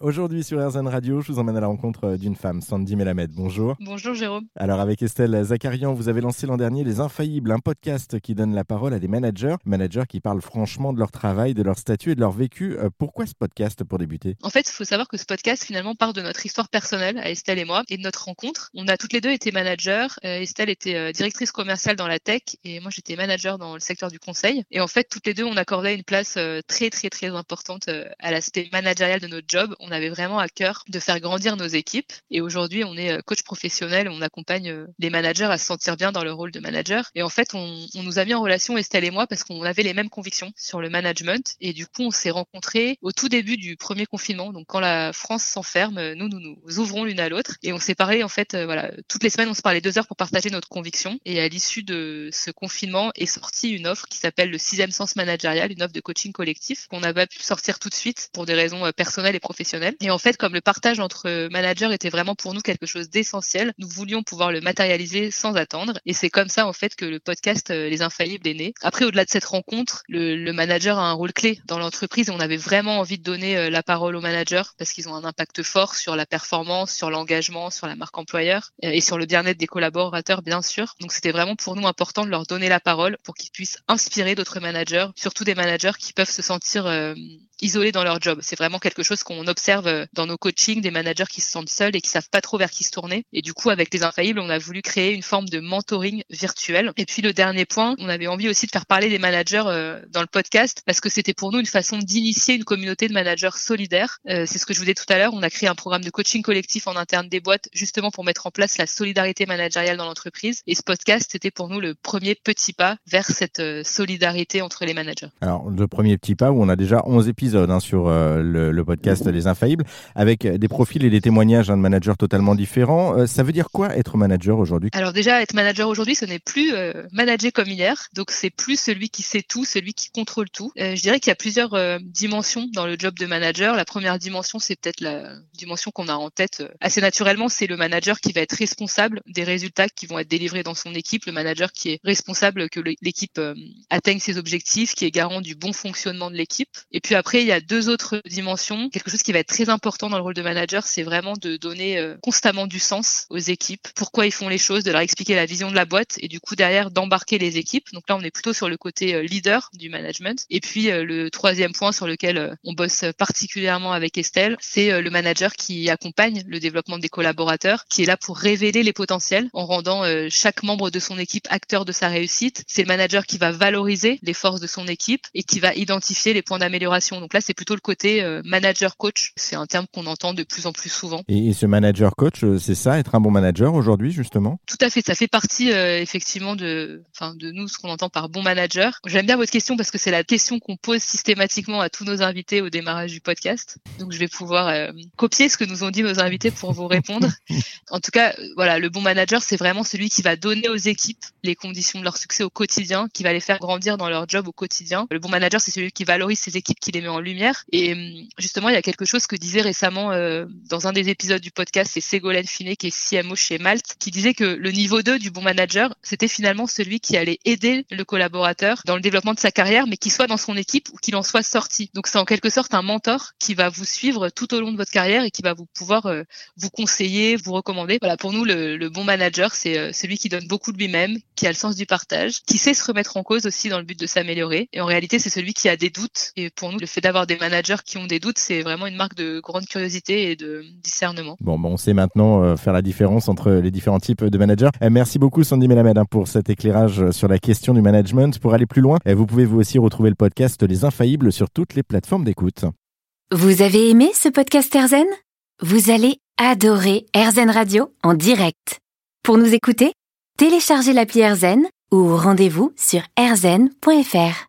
Aujourd'hui sur RZN Radio, je vous emmène à la rencontre euh, d'une femme, Sandy Melamed. Bonjour. Bonjour Jérôme. Alors avec Estelle Zakarian, vous avez lancé l'an dernier Les Infaillibles, un podcast qui donne la parole à des managers, managers qui parlent franchement de leur travail, de leur statut et de leur vécu. Euh, pourquoi ce podcast pour débuter? En fait, il faut savoir que ce podcast finalement part de notre histoire personnelle à Estelle et moi et de notre rencontre. On a toutes les deux été managers. Euh, Estelle était directrice commerciale dans la tech et moi j'étais manager dans le secteur du conseil. Et en fait, toutes les deux, on accordait une place très très très importante à l'aspect managérial de notre job on avait vraiment à cœur de faire grandir nos équipes. Et aujourd'hui, on est euh, coach professionnel, on accompagne euh, les managers à se sentir bien dans leur rôle de manager. Et en fait, on, on nous a mis en relation, Estelle et moi, parce qu'on avait les mêmes convictions sur le management. Et du coup, on s'est rencontrés au tout début du premier confinement. Donc, quand la France s'enferme, nous, nous nous ouvrons l'une à l'autre. Et on s'est parlé, en fait, euh, voilà, toutes les semaines, on se parlait deux heures pour partager notre conviction. Et à l'issue de ce confinement est sortie une offre qui s'appelle le sixième sens managérial, une offre de coaching collectif qu'on n'a pas pu sortir tout de suite pour des raisons personnelles et professionnelles et en fait, comme le partage entre managers était vraiment pour nous quelque chose d'essentiel, nous voulions pouvoir le matérialiser sans attendre. Et c'est comme ça, en fait, que le podcast euh, Les Infaillibles est né. Après, au-delà de cette rencontre, le, manager a un rôle clé dans l'entreprise on avait vraiment envie de donner euh, la parole aux managers parce qu'ils ont un impact fort sur la performance, sur l'engagement, sur la marque employeur euh, et sur le bien-être des collaborateurs, bien sûr. Donc, c'était vraiment pour nous important de leur donner la parole pour qu'ils puissent inspirer d'autres managers, surtout des managers qui peuvent se sentir isolés dans leur job. C'est vraiment quelque chose qu'on observe euh, dans nos coachings, des managers qui se sentent seuls et qui savent pas trop vers qui se tourner. Et du coup, avec les infaillibles, on a voulu créer une forme de mentoring virtuel. Et puis le dernier point, on avait envie aussi de faire parler des managers euh, dans le podcast parce que c'était pour nous une façon d'initier une communauté de managers solidaires. Euh, c'est ce que je vous disais tout à l'heure. On a créé un programme de coaching collectif en interne des boîtes justement pour mettre en place la solidarité managériale dans l'entreprise. Et ce podcast, c'était pour nous le premier petit pas vers cette solidarité entre les managers. Alors, le premier petit pas où on a déjà 11 épisodes Hein, sur euh, le, podcast Les Infaillibles, avec des profils et des témoignages de managers totalement différents. Euh, ça veut dire quoi être manager aujourd'hui? Alors déjà, être manager aujourd'hui, ce n'est plus euh, manager comme hier. Donc c'est plus celui qui sait tout, celui qui contrôle tout. je dirais qu'il y a plusieurs dimensions dans le job de manager. La première dimension, c'est peut-être la dimension qu'on a en tête assez naturellement, c'est le manager qui va être responsable des résultats qui vont être délivrés dans son équipe, le manager qui est responsable que l'équipe atteigne ses objectifs, qui est garant du bon fonctionnement de l'équipe. Et puis après, il y a deux autres dimensions. Quelque chose qui va être très important dans le rôle de manager, c'est vraiment de donner euh, constamment du sens aux équipes, pourquoi ils font les choses, de leur expliquer la vision de la boîte et du coup derrière d'embarquer les équipes. Donc là, on est plutôt sur le côté euh, leader du management. Et puis euh, le troisième point sur lequel on bosse particulièrement avec Estelle, c'est le manager qui accompagne le développement des collaborateurs, qui est là pour révéler les potentiels en rendant chaque membre de son équipe acteur de sa réussite. C'est le manager qui va valoriser les forces de son équipe et qui va identifier les points d'amélioration. Donc là, c'est plutôt le côté euh, manager coach. C'est un terme qu'on entend de plus en plus souvent. Et, ce manager coach, euh, c'est ça, être un bon manager aujourd'hui justement? Tout à fait, ça fait partie euh, effectivement de, enfin de nous ce qu'on entend par bon manager. J'aime bien votre question parce que c'est la question qu'on pose systématiquement à tous nos invités au démarrage du podcast. Donc je vais pouvoir copier ce que nous ont dit nos invités pour vous répondre. en tout cas, voilà, le bon manager, c'est vraiment celui qui va donner aux équipes les conditions de leur succès au quotidien, qui va les faire grandir dans leur job au quotidien. Le bon manager, c'est celui qui valorise ses équipes, qui les met en lumière et hum, justement, il y a quelque chose que disait récemment euh, dans un des épisodes du podcast, c'est Ségolène Finet qui est CMO chez Malte, qui disait que le niveau 2 du bon manager, c'était finalement celui qui allait aider le collaborateur dans le développement de sa carrière, mais qui soit dans son équipe ou qu'il en soit sorti. Donc c'est en quelque sorte un mentor qui va vous suivre tout au long de votre carrière et qui va vous pouvoir euh, vous conseiller, vous recommander. Voilà, pour nous, le, le bon manager, c'est euh, celui qui donne beaucoup de lui-même, qui a le sens du partage, qui sait se remettre en cause aussi dans le but de s'améliorer. Et en réalité, c'est celui qui a des doutes. Et pour nous, le fait d'avoir des managers qui ont des doutes, c'est vraiment une marque de grande curiosité et de discernement. Bon, bon on sait maintenant euh, faire la différence entre les différents types de managers. Euh, merci beaucoup Sandy Melamed hein, pour cet éclairage sur la question du management. Pour aller plus loin, euh, vous pouvez vous aussi retrouver le podcast Les Infaillibles sur toutes les plateformes d'écoute. Vous avez aimé ce podcast Erzen Vous allez adorer Erzen Radio en direct. Pour nous écouter, téléchargez l'appli Erzen ou rendez-vous sur erzen.fr.